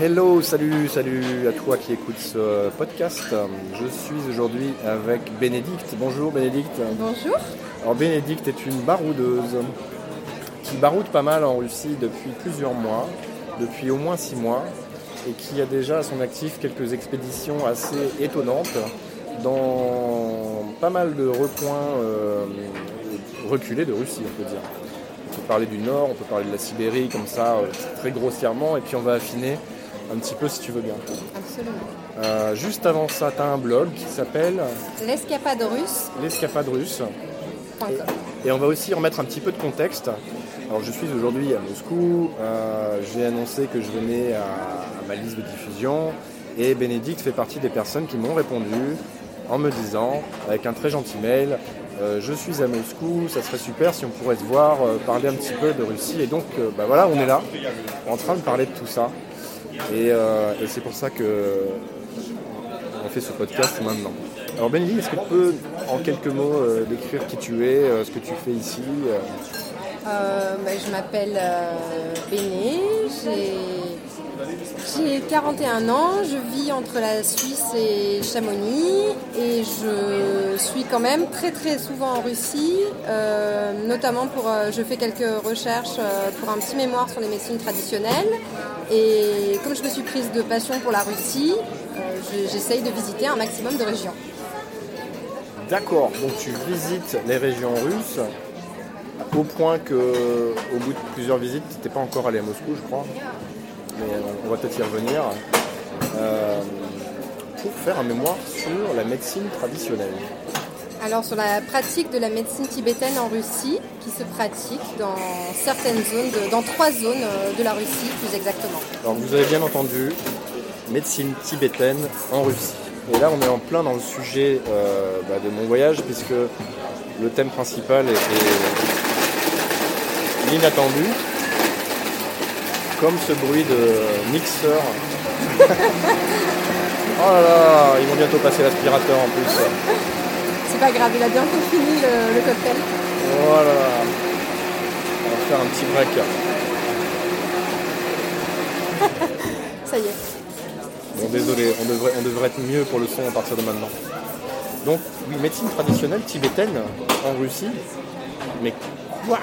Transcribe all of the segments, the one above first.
Hello, salut, salut à toi qui écoutes ce podcast. Je suis aujourd'hui avec Bénédicte. Bonjour Bénédicte. Bonjour. Alors Bénédicte est une baroudeuse qui baroude pas mal en Russie depuis plusieurs mois, depuis au moins six mois, et qui a déjà à son actif quelques expéditions assez étonnantes dans pas mal de recoins euh, reculés de Russie, on peut dire. On peut parler du nord, on peut parler de la Sibérie comme ça, euh, très grossièrement, et puis on va affiner un petit peu si tu veux bien. Absolument. Euh, juste avant ça, tu as un blog qui s'appelle L'escapade russe. L'escapade russe. com. Et on va aussi remettre un petit peu de contexte. Alors je suis aujourd'hui à Moscou, euh, j'ai annoncé que je venais à, à ma liste de diffusion et Bénédicte fait partie des personnes qui m'ont répondu en me disant, avec un très gentil mail, euh, je suis à Moscou, ça serait super si on pourrait se voir, euh, parler un petit peu de Russie. Et donc euh, bah voilà, on est là, en train de parler de tout ça. Et, euh, et c'est pour ça que on fait ce podcast maintenant. Alors Bénédicte, est-ce que tu peux en quelques mots euh, décrire qui tu es, euh, ce que tu fais ici bah, je m'appelle Béné, j'ai j'ai 41 ans, je vis entre la Suisse et Chamonix et je suis quand même très très souvent en Russie, euh, notamment pour, euh, je fais quelques recherches euh, pour un petit mémoire sur les médecines traditionnelles et comme je me suis prise de passion pour la Russie, je- j'essaye de visiter un maximum de régions. D'accord, donc tu visites les régions russes au point que au bout de plusieurs visites, tu n'étais pas encore allé à Moscou, je crois. Mais euh, on va peut-être y revenir. Euh, pour faire un mémoire sur la médecine traditionnelle. Alors sur la pratique de la médecine tibétaine en Russie, qui se pratique dans certaines zones, de- dans trois zones euh, de la Russie plus exactement. Alors vous avez bien entendu, médecine tibétaine en Russie. Et là on est en plein dans le sujet euh, bah, de mon voyage puisque le thème principal est, est l'inattendu. Comme ce bruit de mixeur. oh là là, ils vont bientôt passer l'aspirateur en plus. C'est pas grave, il a bientôt fini le, le cocktail. Voilà. On va faire un petit break. Ça y est. Bon, désolé, on devrait, on devrait être mieux pour le son à partir de maintenant. Donc, oui, médecine traditionnelle tibétaine en Russie. Mais quoi?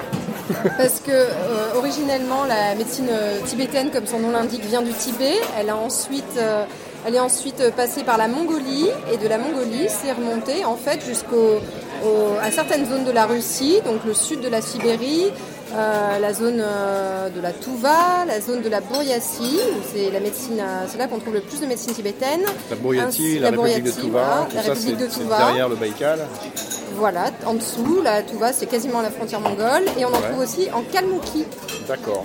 Parce que euh, originellement la médecine euh, tibétaine, comme son nom l'indique, vient du Tibet. Elle a ensuite, euh, elle est ensuite passée par la Mongolie et de la Mongolie, c'est remonté en fait jusqu'au au- à certaines zones de la Russie, donc le sud de la Sibérie, euh, la zone euh, de la Touva, la zone de la Bouriatie, où c'est la médecine, euh, c'est là qu'on trouve le plus de médecine tibétaine. La Bouriatie, Ainsi- la, République de Touva, voilà, tout la ça République de c'est Touva. derrière le Baïkal. Voilà, en dessous, la Touva, c'est quasiment la frontière mongole, et on en Ouais. trouve aussi en Kalmoukie.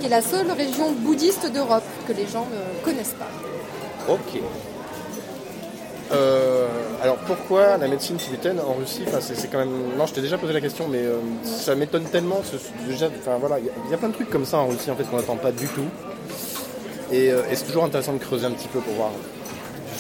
Qui est la seule région bouddhiste d'Europe que les gens ne connaissent pas. Ok. Euh, alors pourquoi la médecine tibétaine en Russie? Enfin, c'est, quand même. Non, je t'ai déjà posé la question, mais euh, ça m'étonne tellement. ce- déjà, enfin voilà, il y a- il y, a plein de trucs comme ça en Russie en fait qu'on n'attend pas du tout. Et, euh, et c'est toujours intéressant de creuser un petit peu pour voir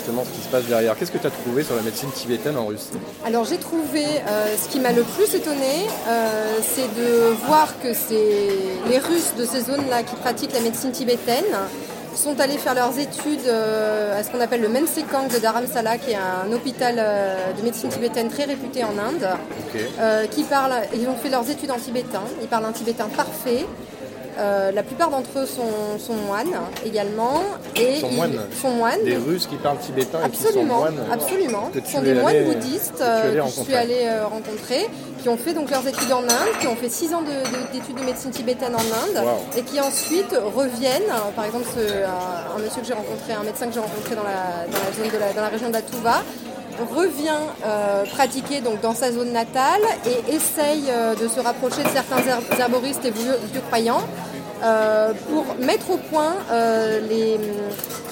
justement ce qui se passe derrière. Qu'est-ce que tu as trouvé sur la médecine tibétaine en Russie? Alors j'ai trouvé, euh, ce qui m'a le plus étonné, euh, c'est de voir que c'est les Russes de ces zones-là qui pratiquent la médecine tibétaine sont allés faire leurs études euh, à ce qu'on appelle le Mensekang de Dharamsala, qui est un hôpital de médecine tibétaine très réputé en Inde. Euh, qui parlent, ils ont fait leurs études en tibétain, ils parlent un tibétain parfait. Euh, la plupart d'entre eux sont, sont moines également. Et Sont ils- moines sont moines. Des Russes qui parlent tibétain et qui sont Absolument, moines. absolument. Ce sont es des moines bouddhistes que euh, que je suis allée euh, rencontrer, qui ont fait donc leurs études en Inde, qui ont fait six ans de- de- d'études de, médecine tibétaine en Inde, Wow. et qui ensuite reviennent. Par exemple, ce- un, un monsieur que j'ai rencontré, un médecin que j'ai rencontré dans la, dans la zone de la, dans la région de la Touva, revient euh, pratiquer donc dans sa zone natale et essaye euh, de se rapprocher de certains her- herboristes et vieux croyants euh, pour mettre au point euh, les,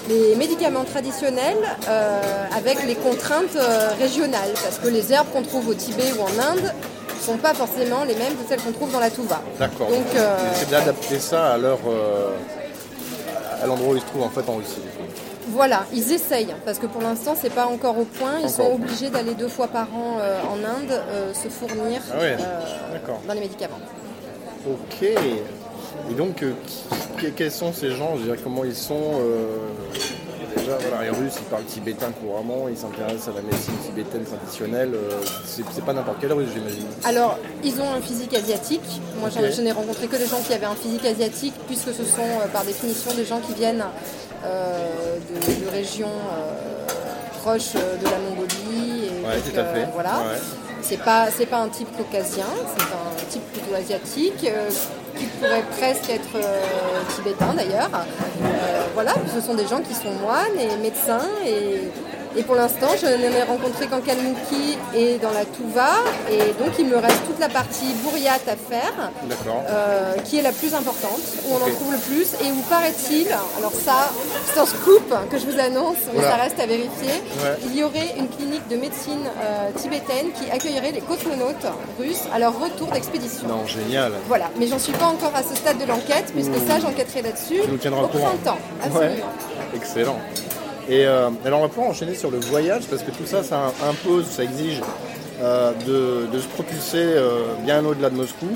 les médicaments traditionnels euh, avec les contraintes régionales parce que les herbes qu'on trouve au Tibet ou en Inde ne sont pas forcément les mêmes que celles qu'on trouve dans la Touva. D'accord. Donc, C'est d'adapter ça à leur. à l'endroit où ils se trouvent en fait en Russie. Voilà, ils essayent, parce que pour l'instant, c'est pas encore au point. Ils Encore. sont obligés d'aller deux fois par an euh, en Inde euh, se fournir Ah euh, dans les médicaments. Ok. Et donc, euh, qui quels sont ces gens Je veux dire, comment ils sont euh, Déjà, voilà, les Russes, ils parlent tibétain couramment, ils s'intéressent à la médecine tibétaine traditionnelle. euh, c'est pas n'importe quel russe, j'imagine. Alors, ils ont un physique asiatique. Moi, j'en- Ok. je n'ai rencontré que des gens qui avaient un physique asiatique, puisque ce sont, par définition, des gens qui viennent de, de régions proches de la Mongolie. Et Ouais, donc, tout à fait. voilà. Ouais. C'est pas, c'est pas un type caucasien, c'est un type plutôt asiatique, euh, qui pourrait presque être euh, tibétain d'ailleurs. Euh, voilà, ce sont des gens qui sont moines et médecins et, et pour l'instant je n'en ai rencontré qu'en Kalmouki et dans la Touva et donc il me reste toute la partie bourriate à faire. Euh, qui est la plus importante, où on en trouve le plus et où paraît-il, alors ça c'est un scoop que je vous annonce, mais ça reste à vérifier, Ouais. il y aurait une clinique de médecine euh, tibétaine qui accueillerait les cosmonautes russes à leur retour d'expédition. Non, génial. Voilà, mais j'en suis pas encore à ce stade de l'enquête, puisque ça j'enquêterai là-dessus Tu nous tiendras au au courant. printemps. Absolument. Ouais. Excellent. Et euh, alors on va pouvoir enchaîner sur le voyage parce que tout ça, ça impose, ça exige euh, de, se propulser euh, bien au-delà de Moscou,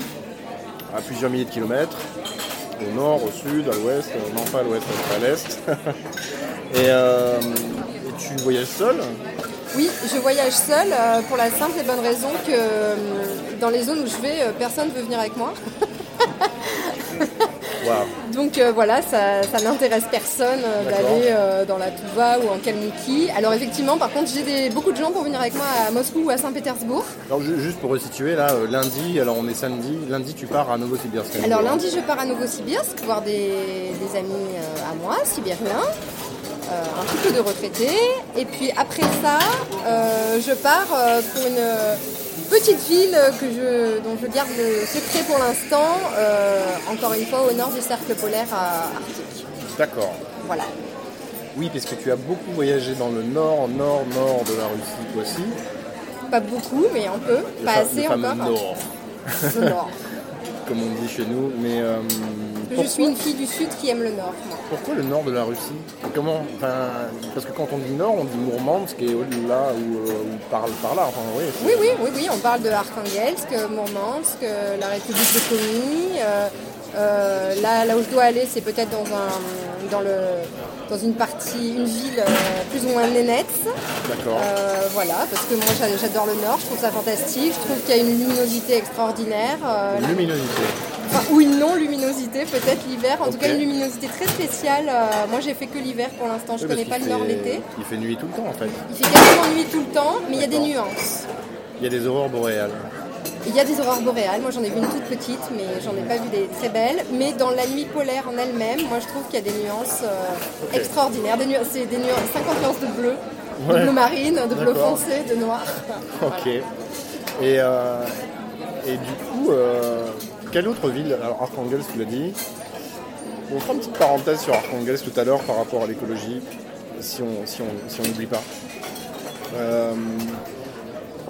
à plusieurs milliers de kilomètres, au nord, au sud, à l'ouest, non pas à l'ouest, à l'est. et, et tu voyages seul? Oui, je voyage seule euh, pour la simple et bonne raison que dans les zones où je vais, personne ne veut venir avec moi. Donc euh, voilà, ça, ça n'intéresse personne euh, d'aller euh, dans la Touva ou en Kalmouki. Alors effectivement, par contre, j'ai des- beaucoup de gens pour venir avec moi à Moscou ou à Saint-Pétersbourg. Alors ju- juste pour resituer, là, lundi, alors on est samedi, lundi tu pars à Novosibirsk. à Alors hein. lundi, je pars à Novosibirsk voir des, des amis à moi, sibériens, un couple de retraités. Et puis après ça, je pars pour une petite ville que je, dont je garde le secret pour l'instant, euh, encore une fois au nord du cercle polaire euh, arctique. D'accord. Voilà. Oui, parce que tu as beaucoup voyagé dans le nord, nord, nord de la Russie, toi aussi. Pas beaucoup, mais un peu. Le Pas fa- assez le fameux encore. nord, Le nord. comme on dit chez nous. Mais euh, Je suis une fille du sud qui aime le nord, moi. pourquoi le nord de la Russie? Comment enfin, Parce que quand on dit nord, on dit Mourmansk et au-delà ou, euh, ou par, par là. Enfin, oui, Oui, oui, oui, oui, on parle de Arkhangelsk, Mourmansk, euh, la République de Komi. euh, là, là où je dois aller, c'est peut-être dans, un, dans, le, dans une partie, une ville euh, plus ou moins nénette. D'accord. Euh, voilà, parce que moi j'a- j'adore le Nord, je trouve ça fantastique, je trouve qu'il y a une luminosité extraordinaire. euh, Luminosité. Enfin, ou une non-luminosité, peut-être l'hiver. En tout cas, une luminosité très spéciale. Euh, moi, j'ai fait que l'hiver pour l'instant. Je Oui, connais pas le Nord l'été. Il fait nuit tout le temps en fait. Il fait quasiment nuit tout le temps, mais il y a des nuances. Il y a des aurores boréales. Il y a des aurores boréales. Moi, j'en ai vu une toute petite, mais j'en ai pas vu des très belles. Mais dans la nuit polaire en elle-même, moi, je trouve qu'il y a des nuances euh, extraordinaires. Des nu- C'est des nuances, 50 nuances de bleu, Ouais. de bleu marine, de bleu foncé, de noir. Ok. Et, euh, et du coup, euh, quelle autre ville Alors tu l'as dit? On fera une petite parenthèse sur Arkhangelsk tout à l'heure par rapport à l'écologie, si on si on, si on n'oublie pas.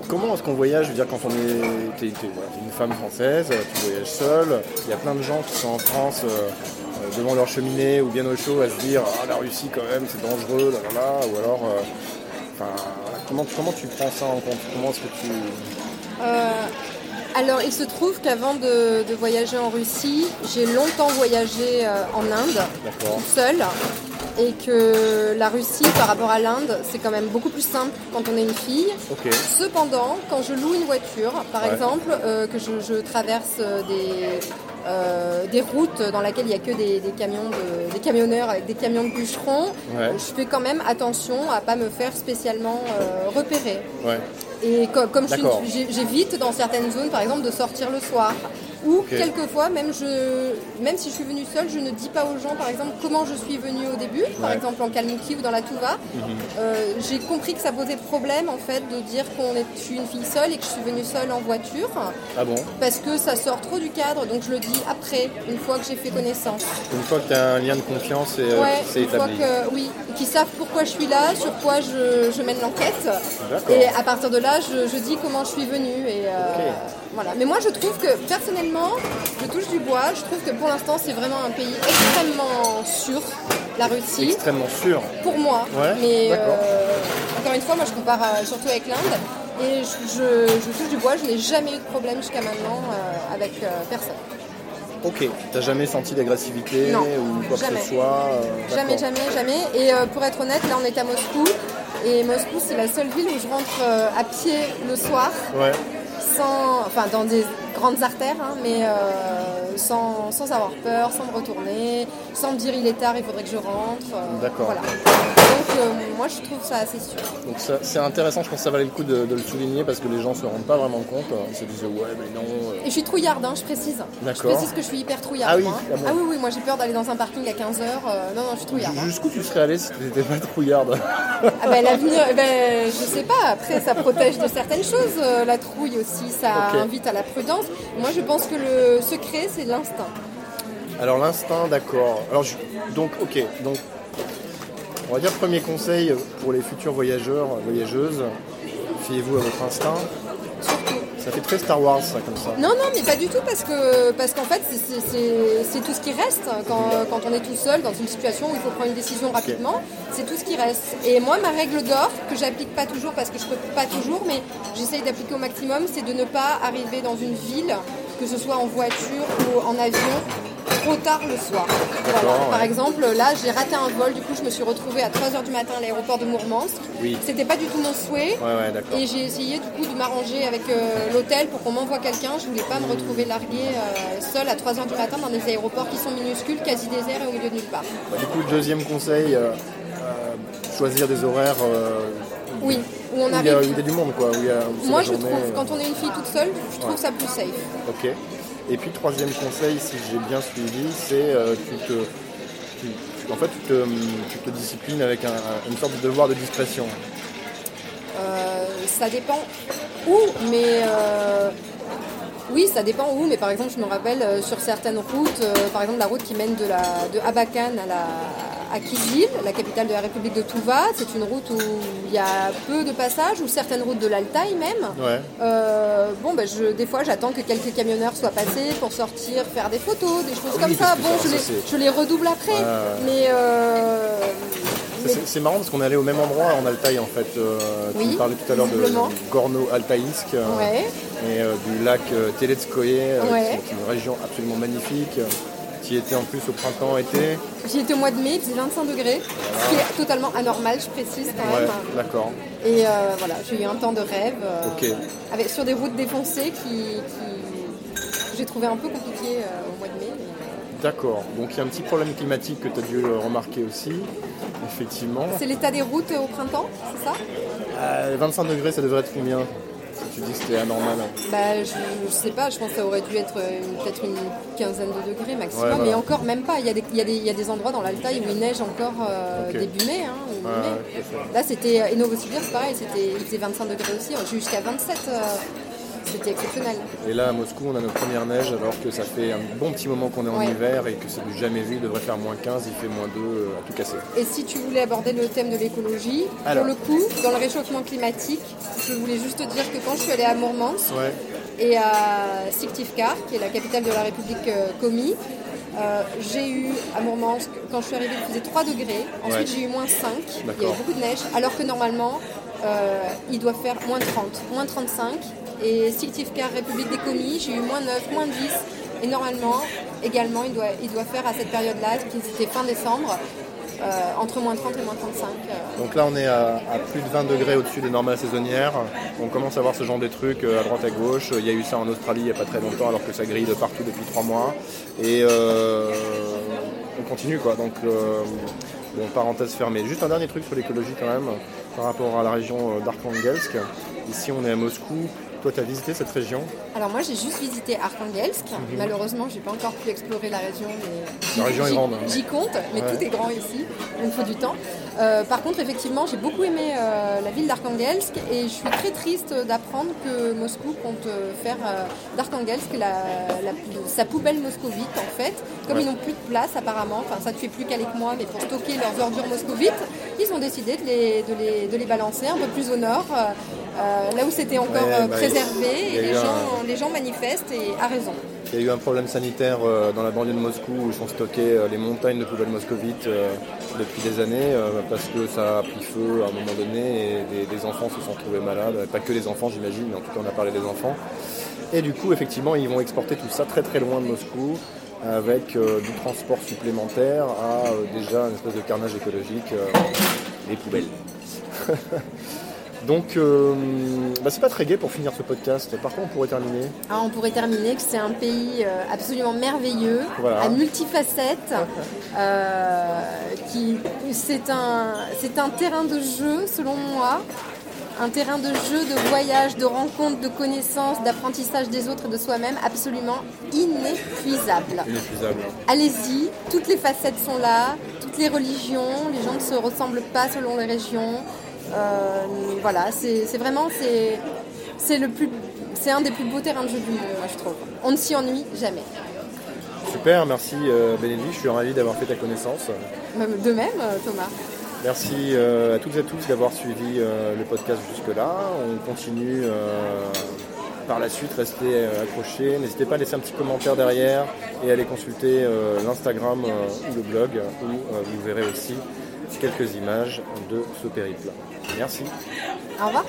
Euh, comment est-ce qu'on voyage Je veux dire, quand on est voilà, t'es une femme française, tu voyages seule. Il y a plein de gens qui sont en France euh, euh, devant leur cheminée ou bien au chaud à se dire ah la Russie quand même c'est dangereux, là, là, là. ou alors. euh, Enfin, comment, comment tu prends ça en compte? Comment est-ce que tu... Euh, alors, il se trouve qu'avant de, de voyager en Russie, j'ai longtemps voyagé euh, en Inde, seule, et que la Russie, par rapport à l'Inde, c'est quand même beaucoup plus simple quand on est une fille. Cependant, quand je loue une voiture, par Ouais. exemple, euh, que je, je traverse euh, des, euh, des routes dans lesquelles il n'y a que des, des camions de- des camionneurs avec des camions de bûcherons, Ouais. je fais quand même attention à pas me faire spécialement euh, repérer. Ouais. Et co- comme j'évite dans certaines zones, par exemple, de sortir le soir. Ou quelquefois, même, je, même si je suis venue seule, je ne dis pas aux gens, par exemple, comment je suis venue au début, par Ouais. exemple en Kalmouki ou dans la Touva. Euh, J'ai compris que ça posait problème, en fait, de dire qu'on est, je suis une fille seule et que je suis venue seule en voiture, Ah bon? Parce que ça sort trop du cadre, donc je le dis après, une fois que j'ai fait connaissance. Une fois que tu as un lien de confiance, et, euh, Ouais, c'est fois établi. que, oui, qui savent pourquoi je suis là, sur quoi je, je mène l'enquête. Et à partir de là, je, je dis comment je suis venue. Et, euh, voilà. Mais moi, je trouve que, personnellement, je touche du bois. Je trouve que pour l'instant, c'est vraiment un pays extrêmement sûr, la Russie, Extrêmement sûr. pour moi. Ouais, Mais euh, encore une fois, moi, je compare euh, surtout avec l'Inde. Et je, je- je touche du bois. Je n'ai jamais eu de problème jusqu'à maintenant euh, avec euh, personne. Ok, t'as jamais senti d'agressivité ou quoi jamais. que ce soit Jamais, jamais, jamais. Et pour être honnête, là on est à Moscou. Et Moscou, c'est la seule ville où je rentre à pied le soir, Ouais, sans, enfin dans des grandes artères, hein, mais euh, sans, sans avoir peur, sans me retourner, sans me dire il est tard, il faudrait que je rentre. euh, D'accord. Voilà. Euh, moi je trouve ça assez sûr. donc c'est intéressant, je pense que ça valait le coup de, de le souligner parce que les gens se rendent pas vraiment compte. Ils se disent ouais, mais non. euh, Et je suis trouillarde, hein, je précise. Je précise que je suis hyper trouillarde. Ah oui, moi, ah bon. ah oui, oui, moi j'ai peur d'aller dans un parking à 15h. non, non, je suis trouillarde. hein. Jusqu'où tu serais allé si tu n'étais pas trouillarde? Ah ben, l'avenir, eh ben, je sais pas, après ça protège de certaines choses, euh, la trouille aussi, ça invite à la prudence. Moi je pense que le secret c'est l'instinct. Alors l'instinct, d'accord. Alors je- donc ok, donc on va dire premier conseil pour les futurs voyageurs, voyageuses, fiez-vous à votre instinct. Ça fait très Star Wars ça comme ça. Non, non, mais pas du tout, parce que parce qu'en fait, c'est- tout ce qui reste quand, quand on est tout seul dans une situation où il faut prendre une décision rapidement. C'est tout ce qui reste. Et moi, ma règle d'or, que j'applique pas toujours parce que je peux pas toujours, mais j'essaye d'appliquer au maximum, c'est de ne pas arriver dans une ville, que ce soit en voiture ou en avion, trop tard le soir. Voilà. Par exemple, là, j'ai raté un vol, du coup, je me suis retrouvée à 3h du matin à l'aéroport de Mourmansk. Oui. C'était pas du tout mon souhait. Ouais ouais. Et j'ai essayé du coup de m'arranger avec euh, l'hôtel pour qu'on m'envoie quelqu'un. Je voulais pas me retrouver larguée euh, seule à 3h du matin dans des aéroports qui sont minuscules, quasi déserts et au milieu de nulle part. Bah, du coup deuxième conseil, euh, choisir des horaires Oui, où on où il y, a, où arrive. il y a du monde quoi. Où il y a, où Moi je journée, trouve, quand on est une fille toute seule, je trouve ça plus safe. Ok. Et puis troisième conseil, si j'ai bien suivi, c'est euh, tu te, en fait tu te, tu te disciplines avec un- une sorte de devoir de discrétion. Euh, ça dépend où, mais euh, oui, ça dépend où. Mais par exemple, je me rappelle euh, sur certaines routes, par exemple la route qui mène de, la, de Abakan à, la, à Kizil, la capitale de la République de Touva, c'est une route où il y a peu de passages, ou certaines routes de l'Altaï même. Ouais. Euh, bon, ben, je, des fois, j'attends que quelques camionneurs soient passés pour sortir, faire des photos, des choses Oui, comme ça. Bon, je, ça, les, c'est- je les redouble après, mais, euh, mais- C'est marrant parce qu'on est allé au même endroit en Altaï en fait. Euh, tu me parlais tout à l'heure de euh, ouais. et du lac Teletskoye, Ouais. qui est une région absolument magnifique. En plus au printemps, été. J'y étais au mois de mai, il faisait 25 degrés, ce qui est totalement anormal, je précise quand Ouais, même. d'accord. Et euh, voilà, j'ai eu un temps de rêve euh, avec, sur des routes défoncées qui, j'ai trouvé un peu compliquées euh, au mois de mai. mais- D'accord. Donc il y a un petit problème climatique que tu as dû remarquer aussi, effectivement. C'est l'état des routes au printemps, c'est ça? Euh, 25 degrés, ça devrait être combien? Tu dis que c'était anormal. bah, je, je sais pas, je pense que ça aurait dû être euh, peut-être une quinzaine de degrés maximum, Ouais, voilà. mais encore même pas. Il y, a des, il, y a des, il y a des endroits dans l'Altaï où il neige encore euh, début mai. hein, Ouais, ouais. Là, c'était. Et Novosibirsk, c'est pareil, c'était, il faisait 25 degrés aussi, jusqu'à 27. euh, c'était exceptionnel. Et là, à Moscou, on a notre première neige alors que ça fait un bon petit moment qu'on est en Ouais. hiver et que c'est du jamais vu. Il devrait faire moins 15, il fait moins 2 euh, à tout casser. Et si tu voulais aborder le thème de l'écologie, pour le coup, dans le réchauffement climatique, je voulais juste te dire que quand je suis allée à Mourmansk Ouais. et à Syktyvkar, qui est la capitale de la République euh, Komi, euh, j'ai eu à Mourmansk, quand je suis arrivée, il faisait 3 degrés. Ensuite, Ouais. j'ai eu moins 5. Il y avait beaucoup de neige, alors que normalement, euh, il doit faire moins 30, moins 35. Et Syktyvkar, République des Komi, j'ai eu moins 9, moins 10. Et normalement, également, il doit, faire à cette période-là, qui était fin décembre, euh, entre moins 30 et moins 35. euh. Donc là, on est à, plus de 20 degrés au-dessus des normales saisonnières. On commence à voir ce genre de trucs à droite à gauche. Il y a eu ça en Australie il n'y a pas très longtemps, alors que ça grille de partout depuis 3 mois. Et on continue quoi. Donc, bon, parenthèse fermée. Juste un dernier truc sur l'écologie quand même, par rapport à la région euh, d'Arkhangelsk. Ici, on est à Moscou. Toi, tu as visité cette région Alors moi j'ai juste visité Arkhangelsk. Malheureusement j'ai pas encore pu explorer la région. Mais La région est j'y- grande, hein. J'y compte, mais Ouais. tout est grand ici, donc il faut du temps. Euh, par contre effectivement j'ai beaucoup aimé euh, la ville d'Arkhangelsk et je suis très triste d'apprendre que Moscou compte euh, faire d'Arkhangelsk la, la- sa poubelle moscovite en fait. Comme Ouais. ils n'ont plus de place apparemment, enfin ça ne fait plus qu'aller que moi, mais pour stocker leurs ordures moscovites, ils ont décidé de les, de les, de les balancer un peu plus au nord, euh, là où c'était encore Ouais, euh, bah, préservé et les un- gens, les gens manifestent et à raison. Il y a eu un problème sanitaire euh, dans la banlieue de Moscou où sont stockées euh, les montagnes de poubelles moscovites depuis des années parce que ça a pris feu à un moment donné et des, des enfants se sont retrouvés malades. Pas que les enfants j'imagine, mais en tout cas on a parlé des enfants. Et du coup effectivement ils vont exporter tout ça très très loin de Moscou. avec du transport supplémentaire à déjà une espèce de carnage écologique, les poubelles. Donc, euh, bah, c'est pas très gai pour finir ce podcast. Par contre, on pourrait terminer ah, On pourrait terminer que c'est un pays euh, absolument merveilleux, à multifacettes. Euh, qui, c'est, un, c'est un terrain de jeu, selon moi. Un terrain de jeu, de voyage, de rencontre, de connaissances, d'apprentissage des autres et de soi-même absolument inépuisable. Inépuisable. Allez-y, toutes les facettes sont là, toutes les religions, les gens ne se ressemblent pas selon les régions. Euh, voilà, c'est vraiment c'est le plus c'est un des plus beaux terrains de jeu du monde, moi je trouve. On ne s'y ennuie jamais. Super, merci euh, Bénédicte, je suis ravi d'avoir fait ta connaissance. De même, euh, Thomas. Merci à toutes et à tous d'avoir suivi le podcast jusque-là. On continue par la suite, restez accrochés. N'hésitez pas à laisser un petit commentaire derrière et à aller consulter l'Instagram ou le blog où vous verrez aussi quelques images de ce périple. Merci. Au revoir.